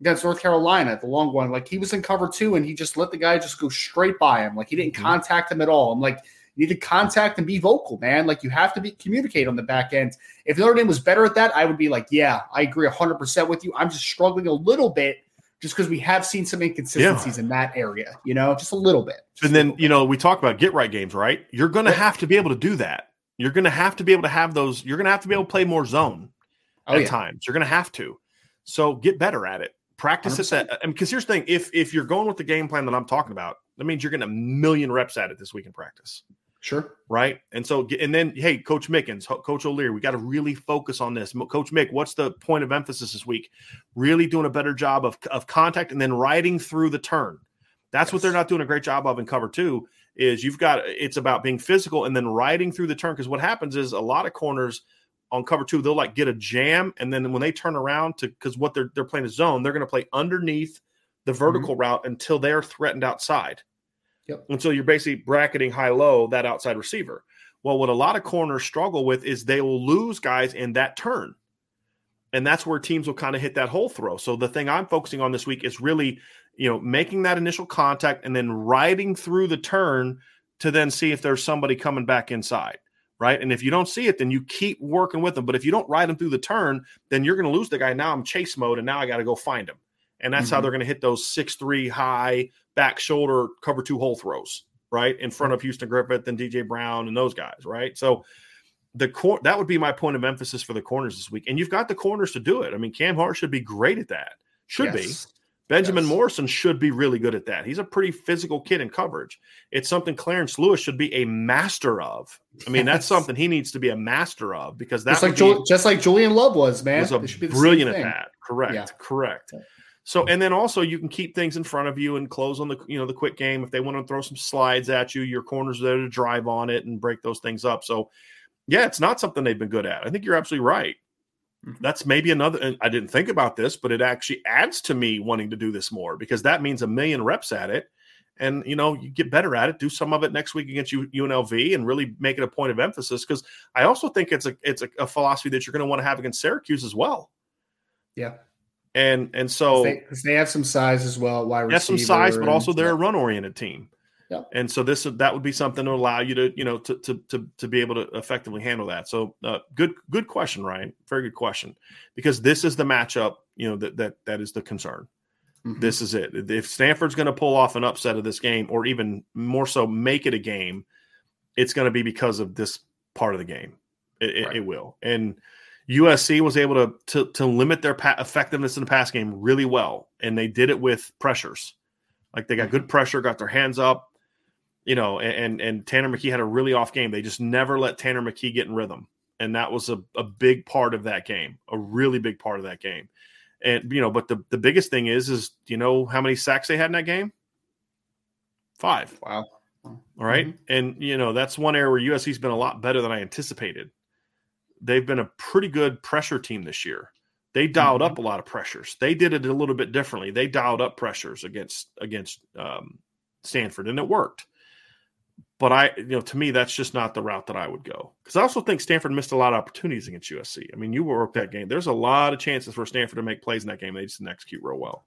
against North Carolina, the long one, like he was in cover two and he just let the guy just go straight by him. Like he didn't mm-hmm. contact him at all. I'm like, you need to contact and be vocal, man. Like you have to be communicate on the back end. If Notre Dame was better at that, I would be like, yeah, I agree 100% with you. I'm just struggling a little bit just because we have seen some inconsistencies yeah. in that area, you know, just a little bit. And then, you know, we talk about get right games, right? You're going to have to be able to do that. You're going to have to be able to have those. You're going to have to be able to play more zone oh, at yeah. times. You're going to have to. So get better at it. Practice 100%. it. That, and because here's the thing: if if you're going with the game plan that I'm talking about, that means you're getting a million reps at it this week in practice. Sure. Right. And so, and then, hey, Coach Mickens, Coach O'Leary, we got to really focus on this. Coach Mick, what's the point of emphasis this week? Really doing a better job of, of contact and then riding through the turn. That's yes. what they're not doing a great job of in cover two. Is you've got it's about being physical and then riding through the turn. Because what happens is a lot of corners on cover two, they'll like get a jam, and then when they turn around to because what they're they're playing a zone, they're going to play underneath the vertical mm-hmm. route until they're threatened outside. Yep. And so you're basically bracketing high low that outside receiver. Well, what a lot of corners struggle with is they will lose guys in that turn. And that's where teams will kind of hit that hole throw. So the thing I'm focusing on this week is really, you know, making that initial contact and then riding through the turn to then see if there's somebody coming back inside. Right. And if you don't see it, then you keep working with them. But if you don't ride them through the turn, then you're going to lose the guy. Now I'm chase mode and now I got to go find him. And that's mm-hmm. how they're going to hit those six three high back shoulder cover two hole throws, right? In front of Houston Griffith and DJ Brown and those guys, right? So the cor- that would be my point of emphasis for the corners this week. And you've got the corners to do it. I mean, Cam Hart should be great at that. Should yes. be. Benjamin yes. Morrison should be really good at that. He's a pretty physical kid in coverage. It's something Clarence Lewis should be a master of. I mean, that's something he needs to be a master of because that's like be, just like Julian Love was, man. Was a brilliant at that. Correct. Yeah. Correct. So and then also you can keep things in front of you and close on the you know the quick game if they want to throw some slides at you, your corners there to drive on it and break those things up. So yeah, it's not something they've been good at. I think you're absolutely right. Mm-hmm. That's maybe another. I didn't think about this, but it actually adds to me wanting to do this more because that means a million reps at it, and you know you get better at it. Do some of it next week against UNLV and really make it a point of emphasis because I also think it's a it's a, a philosophy that you're going to want to have against Syracuse as well. Yeah, and and so because they, they, have some size as well. Why have some size, but also they're a run oriented team. Yeah. And so this that would be something to allow you to you know to to to, to be able to effectively handle that. So uh, good good question, Ryan. Very good question because this is the matchup you know that that that is the concern. Mm-hmm. This is it. If Stanford's going to pull off an upset of this game, or even more so, make it a game, it's going to be because of this part of the game. It, right. it, it will. And USC was able to to, to limit their pa- effectiveness in the pass game really well, and they did it with pressures. Like they got good pressure, got their hands up, you know, and and Tanner McKee had a really off game. They just never let Tanner McKee get in rhythm, and that was a, a big part of that game, a really big part of that game. And you know, but the the biggest thing is, is you know how many sacks they had in that game? Five. Wow. All right? mm-hmm. and you know that's one area where USC's been a lot better than I anticipated they've been a pretty good pressure team this year. They dialed mm-hmm. up a lot of pressures. They did it a little bit differently. They dialed up pressures against against um, Stanford, and it worked. but I, you know, to me, that's just not the route that I would go. Because I also think Stanford missed a lot of opportunities against USC. I mean, you worked that game. There's a lot of chances for Stanford to make plays in that game. They just didn't execute real well.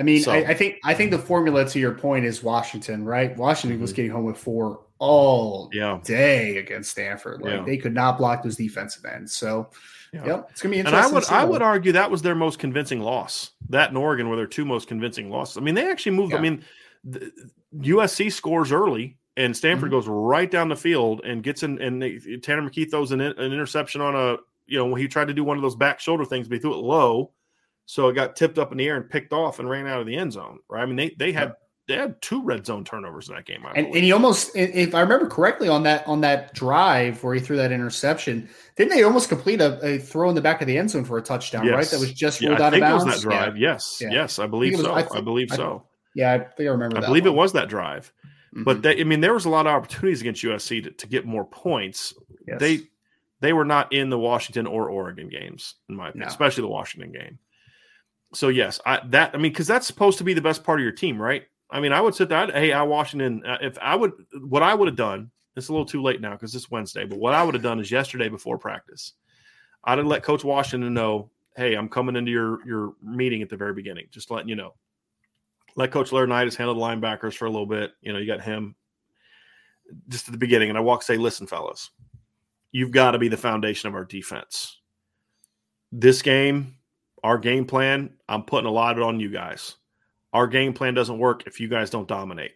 I mean, so, I, I, think I think the formula to your point is Washington, right? Washington mm-hmm. was getting home with four all yeah. day against Stanford. Like yeah. they could not block those defensive ends. So yeah. yep, it's gonna be interesting. And I would I would argue that was their most convincing loss. That in Oregon were their two most convincing losses. I mean, they actually moved. I mean, the, USC scores early and Stanford mm-hmm. goes right down the field and gets in and they, Tanner McKee throws an, an interception on a you know when he tried to do one of those back shoulder things, but he threw it low so it got tipped up in the air and picked off and ran out of the end zone. Right? I mean, they they had they had two red zone turnovers in that game. and, and he almost, if I remember correctly, on that on that drive where he threw that interception, didn't they almost complete a, a throw in the back of the end zone for a touchdown? Yes. Right? That was just rolled yeah, out of bounds. that drive. Yeah. Yes, yeah. yes, I believe I was, so. I, th- I, believe so. yeah, I think I remember. That. I believe one. it was that drive. Mm-hmm. But they, I mean, there was a lot of opportunities against USC to, to get more points. Yes. They they were not in the Washington or Oregon games, in my opinion, no. especially the Washington game so yes, I that I mean because that's supposed to be the best part of your team, right? I mean, I would sit there. Hey, I Washington. Uh, if I would, what I would have done. It's a little too late now because it's Wednesday. But what I would have done is yesterday before practice, I'd have let Coach Washington know, hey, I'm coming into your your meeting at the very beginning, just letting you know. Let Coach Laurinaitis handle the linebackers for a little bit. You know, you got him just at the beginning, and I walk say, listen, fellas, you've got to be the foundation of our defense. This game, our game plan, I'm putting a lot of it on you guys. Our game plan doesn't work if you guys don't dominate.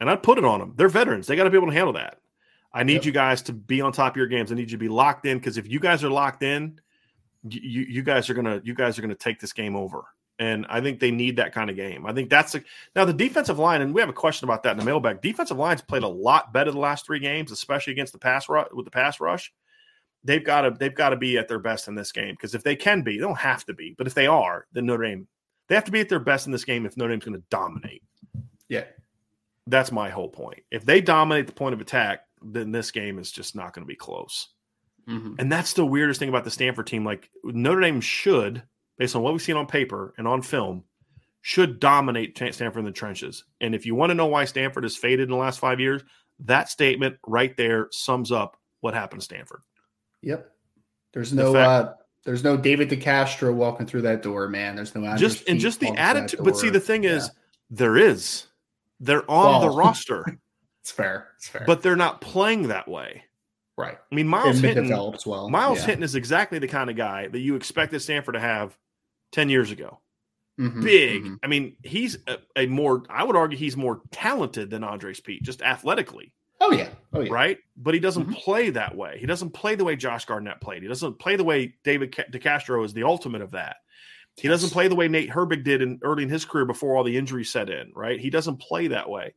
And I'd put it on them. They're veterans. They got to be able to handle that. I need yep. you guys to be on top of your games. I need you to be locked in because if you guys are locked in, you you guys are gonna you guys are gonna take this game over. And I think they need that kind of game. I think that's a, now the defensive line, and we have a question about that in the mailbag. Defensive line's played a lot better the last three games, especially against the pass rush with the pass rush they've got to they've got to be at their best in this game because if they can be, they don't have to be, but if they are, then Notre Dame they have to be at their best in this game if Notre Dame's going to dominate. Yeah, that's my whole point. If they dominate the point of attack, then this game is just not going to be close. Mm-hmm. And that's the weirdest thing about the Stanford team. Like Notre Dame should, based on what we've seen on paper and on film, should dominate Stanford in the trenches. And if you want to know why Stanford has faded in the last five years, that statement right there sums up what happened to Stanford. Yep. There's no the fact, uh there's no David DeCastro walking through that door, man. There's no just and just the attitude. But see, the thing is, there is. They're on well, the roster. it's fair. It's fair. But they're not playing that way. Right. I mean, Myles Hinton. Well. Myles yeah. Hinton is exactly the kind of guy that you expected Stanford to have ten years ago. Mm-hmm, Big. Mm-hmm. I mean, he's a, a, more. I would argue he's more talented than Andrus Peat, just athletically. Oh yeah. Oh yeah. Right? But he doesn't mm-hmm. play that way. He doesn't play the way Josh Garnett played. He doesn't play the way David DeCastro is the ultimate of that. He doesn't play the way Nate Herbig did in early in his career before all the injuries set in, right? He doesn't play that way.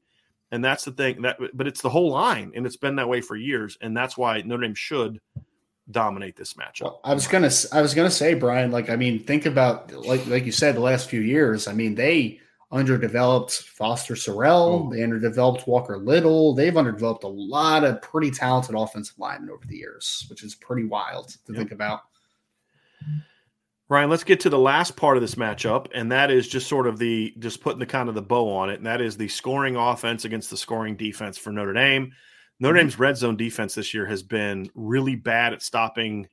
And that's the thing that but it's the whole line and it's been that way for years and that's why Notre Dame should dominate this matchup. Well, I was to I was going to say Brian like I mean think about like like you said the last few years, I mean they underdeveloped Foster Sarell. Oh. They underdeveloped Walker Little. They've underdeveloped a lot of pretty talented offensive linemen over the years, which is pretty wild to yep. think about. Ryan, let's get to the last part of this matchup, and that is just sort of the just putting the kind of the bow on it, and that is the scoring offense against the scoring defense for Notre Dame. Notre mm-hmm. Dame's red zone defense this year has been really bad at stopping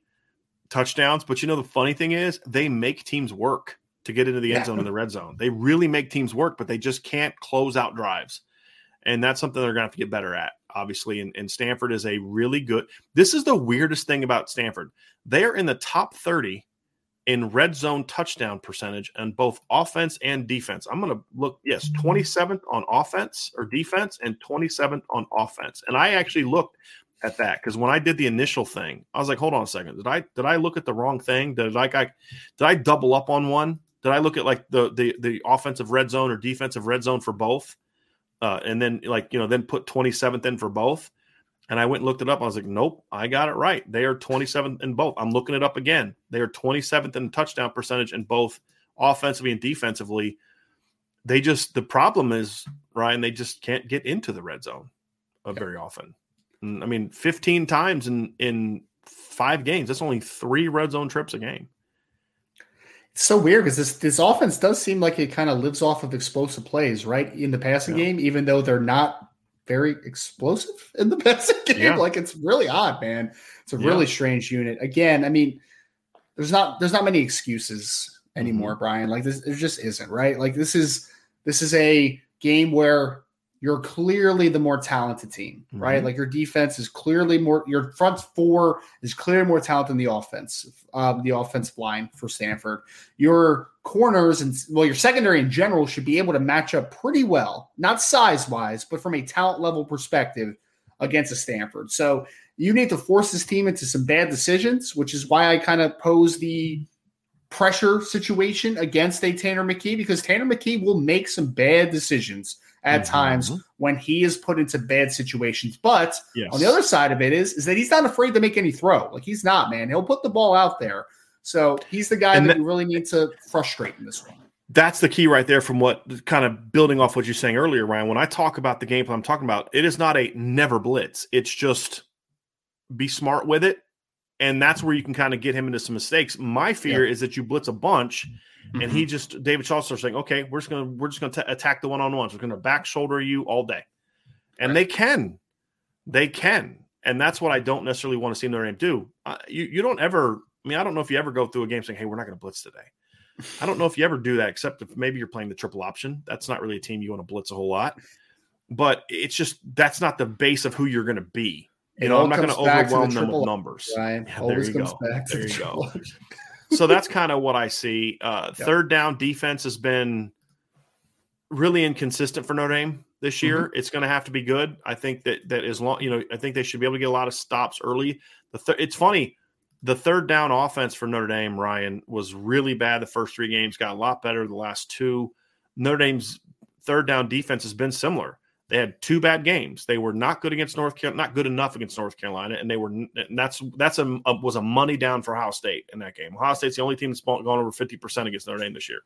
touchdowns, but you know the funny thing is they make teams work to get into the end yeah. zone in the red zone. They really make teams work, but they just can't close out drives. And that's something they're going to have to get better at, obviously. And, and Stanford is a really good. This is the weirdest thing about Stanford. They're in the top 30 in red zone touchdown percentage on both offense and defense. I'm going to look, yes, mm-hmm. 27th on offense or defense and 27th on offense. And I actually looked at that because when I did the initial thing, I was like, hold on a second. Did I did I look at the wrong thing? Did I, I did I double up on one? Did I look at like the the the offensive red zone or defensive red zone for both? Uh, and then like you know then put 27th in for both. And i went and looked it up. I was like nope i got it right. They are 27th in both. I'm looking it up again. They are 27th in touchdown percentage in both offensively and defensively. They just the problem is ryan they just can't get into the red zone uh, very often. And, i mean 15 times in in five games. That's only three red zone trips a game it's so weird because this this offense does seem like it kind of lives off of explosive plays, right? In the passing yeah. game, even though they're not very explosive in the passing game. Yeah. Like it's really odd, man. It's a yeah. really strange unit. Again, I mean, there's not there's not many excuses anymore, mm-hmm. Brian. Like this, there just isn't, right? Like this is this is a game where you're clearly the more talented team, right? Mm-hmm. Like your defense is clearly more, your front four is clearly more talented than the offense, um, the offensive line for Stanford. Your corners and well, your secondary in general should be able to match up pretty well, not size wise, but from a talent level perspective against a Stanford. So you need to force this team into some bad decisions, which is why I kind of pose the pressure situation against a Tanner McKee because Tanner McKee will make some bad decisions at mm-hmm. times when he is put into bad situations. But yes. on the other side of it is is that he's not afraid to make any throw. Like he's not, man. He'll put the ball out there. So he's the guy that, that you really need to frustrate in this one. That's the key right there from what kind of building off what you're saying earlier, Ryan. When I talk about the game plan I'm talking about, it is not a never blitz. It's just be smart with it. And that's where you can kind of get him into some mistakes. My fear yeah. is that you blitz a bunch Mm-hmm. And he mm-hmm. just David Shaw starts saying, "Okay, we're just gonna we're just gonna attack the one on ones. We're gonna back shoulder you all day," and right. they can, they can, and that's what I don't necessarily want to see Notre Dame do. Uh, you you don't ever. I mean, I don't know if you ever go through a game saying, "Hey, we're not to blitz today." I don't know if you ever do that, except if maybe you're playing the triple option. That's not really a team you want to blitz a whole lot, but it's just that's not the base of who you're going to be. You it know, I'm not going to overwhelm them with numbers. Ryan, yeah, there you go. there you go so that's kind of what I see. Uh, yep. Third down defense has been really inconsistent for Notre Dame this year. Mm-hmm. It's going to have to be good. I think that that as long you know, I think they should be able to get a lot of stops early. The th- it's funny. The third down offense for Notre Dame, Ryan, was really bad the first three games. Got a lot better the last two. Notre Dame's third down defense has been similar. They had two bad games. They were not good against North Carolina, not good enough against North Carolina, and they were. And that's that's a, a, was a money down for Ohio State in that game. Ohio State's the only team that's gone over fifty percent against Notre Dame this year.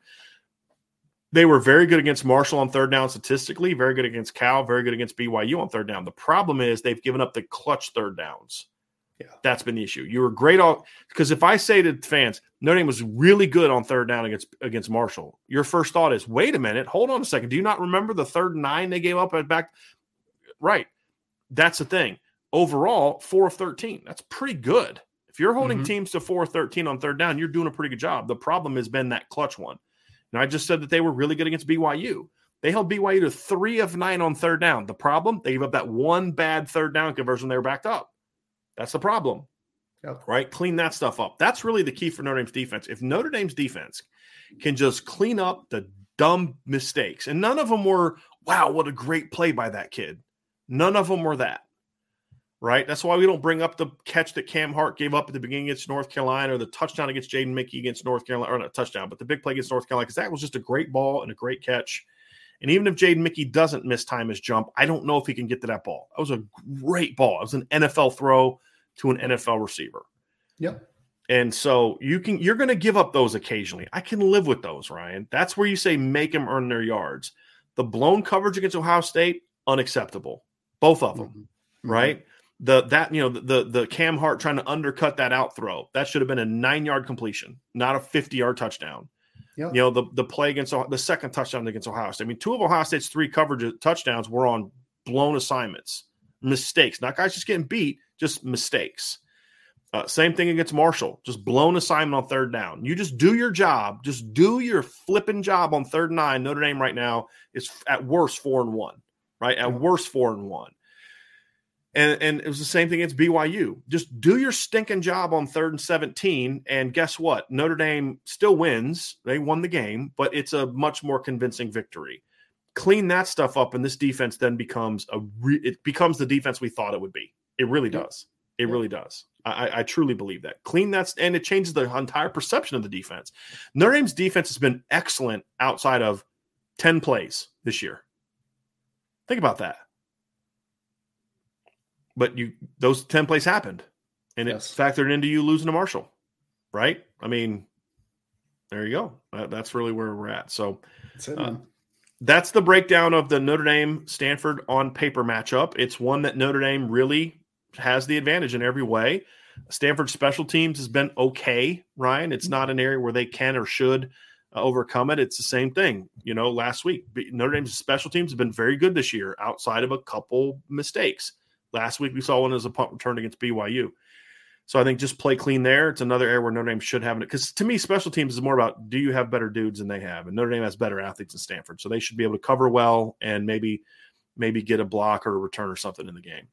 They were very good against Marshall on third down statistically, very good against Cal, very good against BYU on third down. The problem is they've given up the clutch third downs. Yeah. That's been the issue. You were great all because if I say to fans, Notre Dame was really good on third down against against Marshall, your first thought is, wait a minute, hold on a second. Do you not remember the third nine they gave up at back? Right. That's the thing. Overall, four of 13. That's pretty good. If you're holding mm-hmm. teams to four of 13 on third down, you're doing a pretty good job. The problem has been that clutch one. And I just said that they were really good against BYU. They held BYU to three of nine on third down. The problem, they gave up that one bad third down conversion. They were backed up. That's the problem. Yep. Right? Clean that stuff up. That's really the key for Notre Dame's defense. If Notre Dame's defense can just clean up the dumb mistakes, and none of them were, wow, what a great play by that kid. None of them were that. Right? That's why we don't bring up the catch that Cam Hart gave up at the beginning against North Carolina or the touchdown against Jaden Mickey against North Carolina, or not touchdown, but the big play against North Carolina, because that was just a great ball and a great catch. And even if Jaden Mickey doesn't miss time his jump, I don't know if he can get to that ball. That was a great ball. It was an NFL throw to an NFL receiver. Yep. And so you can you're going to give up those occasionally. I can live with those, Ryan. That's where you say make them earn their yards. The blown coverage against Ohio State unacceptable. Both of them. Mm-hmm. Right? The that you know the the Cam Hart trying to undercut that out throw. That should have been a 9-yard completion, not a 50-yard touchdown. Yep. You know, the the play against the second touchdown against Ohio State. I mean, two of Ohio State's three coverage touchdowns were on blown assignments, mistakes. Not guys just getting beat just mistakes. Uh, same thing against Marshall, just blown assignment on third down. You just do your job, just do your flipping job on third and nine. Notre Dame right now is at worst four and one, right? At worst four and one. And, and it was the same thing against BYU. Just do your stinking job on third and 17. And guess what? Notre Dame still wins. They won the game, but it's a much more convincing victory. Clean that stuff up, and this defense then becomes a re- it becomes the defense we thought it would be. It really does. It really does. I, I, truly believe that. Clean that's and it changes the entire perception of the defense. Notre Dame's defense has been excellent outside of 10 plays this year. Think about that. But you those 10 plays happened and yes. it factored into you losing to Marshall. Right? I mean, there you go. That, that's really where we're at. So it, uh, that's the breakdown of the Notre Dame Stanford on paper matchup. It's one that Notre Dame really has the advantage in every way. Stanford special teams has been okay, Ryan. It's not an area where they can or should uh, overcome it. It's the same thing. You know, last week, Notre Dame's special teams have been very good this year outside of a couple mistakes. Last week, we saw one as a punt return against BYU. So I think just play clean there. It's another area where Notre Dame should have it. Because to me, special teams is more about do you have better dudes than they have? And Notre Dame has better athletes than Stanford. So they should be able to cover well and maybe maybe get a block or a return or something in the game.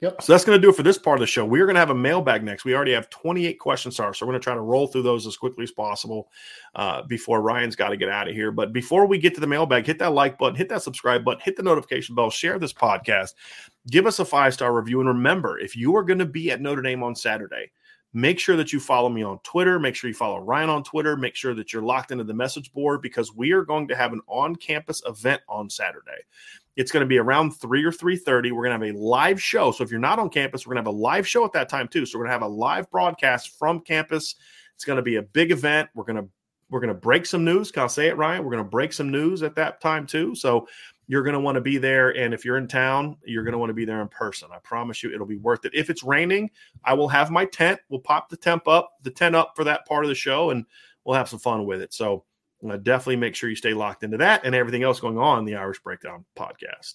Yep. So that's going to do it for this part of the show. We're going to have a mailbag next. We already have 28 questions, so we're going to try to roll through those as quickly as possible uh, before Ryan's got to get out of here. But before we get to the mailbag, hit that like button, hit that subscribe button, hit the notification bell, share this podcast, give us a five star review, and remember, if you are going to be at Notre Dame on Saturday, make sure that you follow me on Twitter. Make sure you follow Ryan on Twitter. Make sure that you're locked into the message board because we are going to have an on-campus event on Saturday. It's going to be around 3 or 3:30. We're going to have a live show. So if you're not on campus, we're going to have a live show at that time too. So we're going to have a live broadcast from campus. It's going to be a big event. We're going to we're going to break some news. Can I say it, Ryan? We're going to break some news at that time too. So you're going to want to be there. And if you're in town, you're going to want to be there in person. I promise you, it'll be worth it. If it's raining, I will have my tent. We'll pop the temp up, the tent up for that part of the show, and we'll have some fun with it. So uh, definitely make sure you stay locked into that and everything else going on the Irish Breakdown podcast.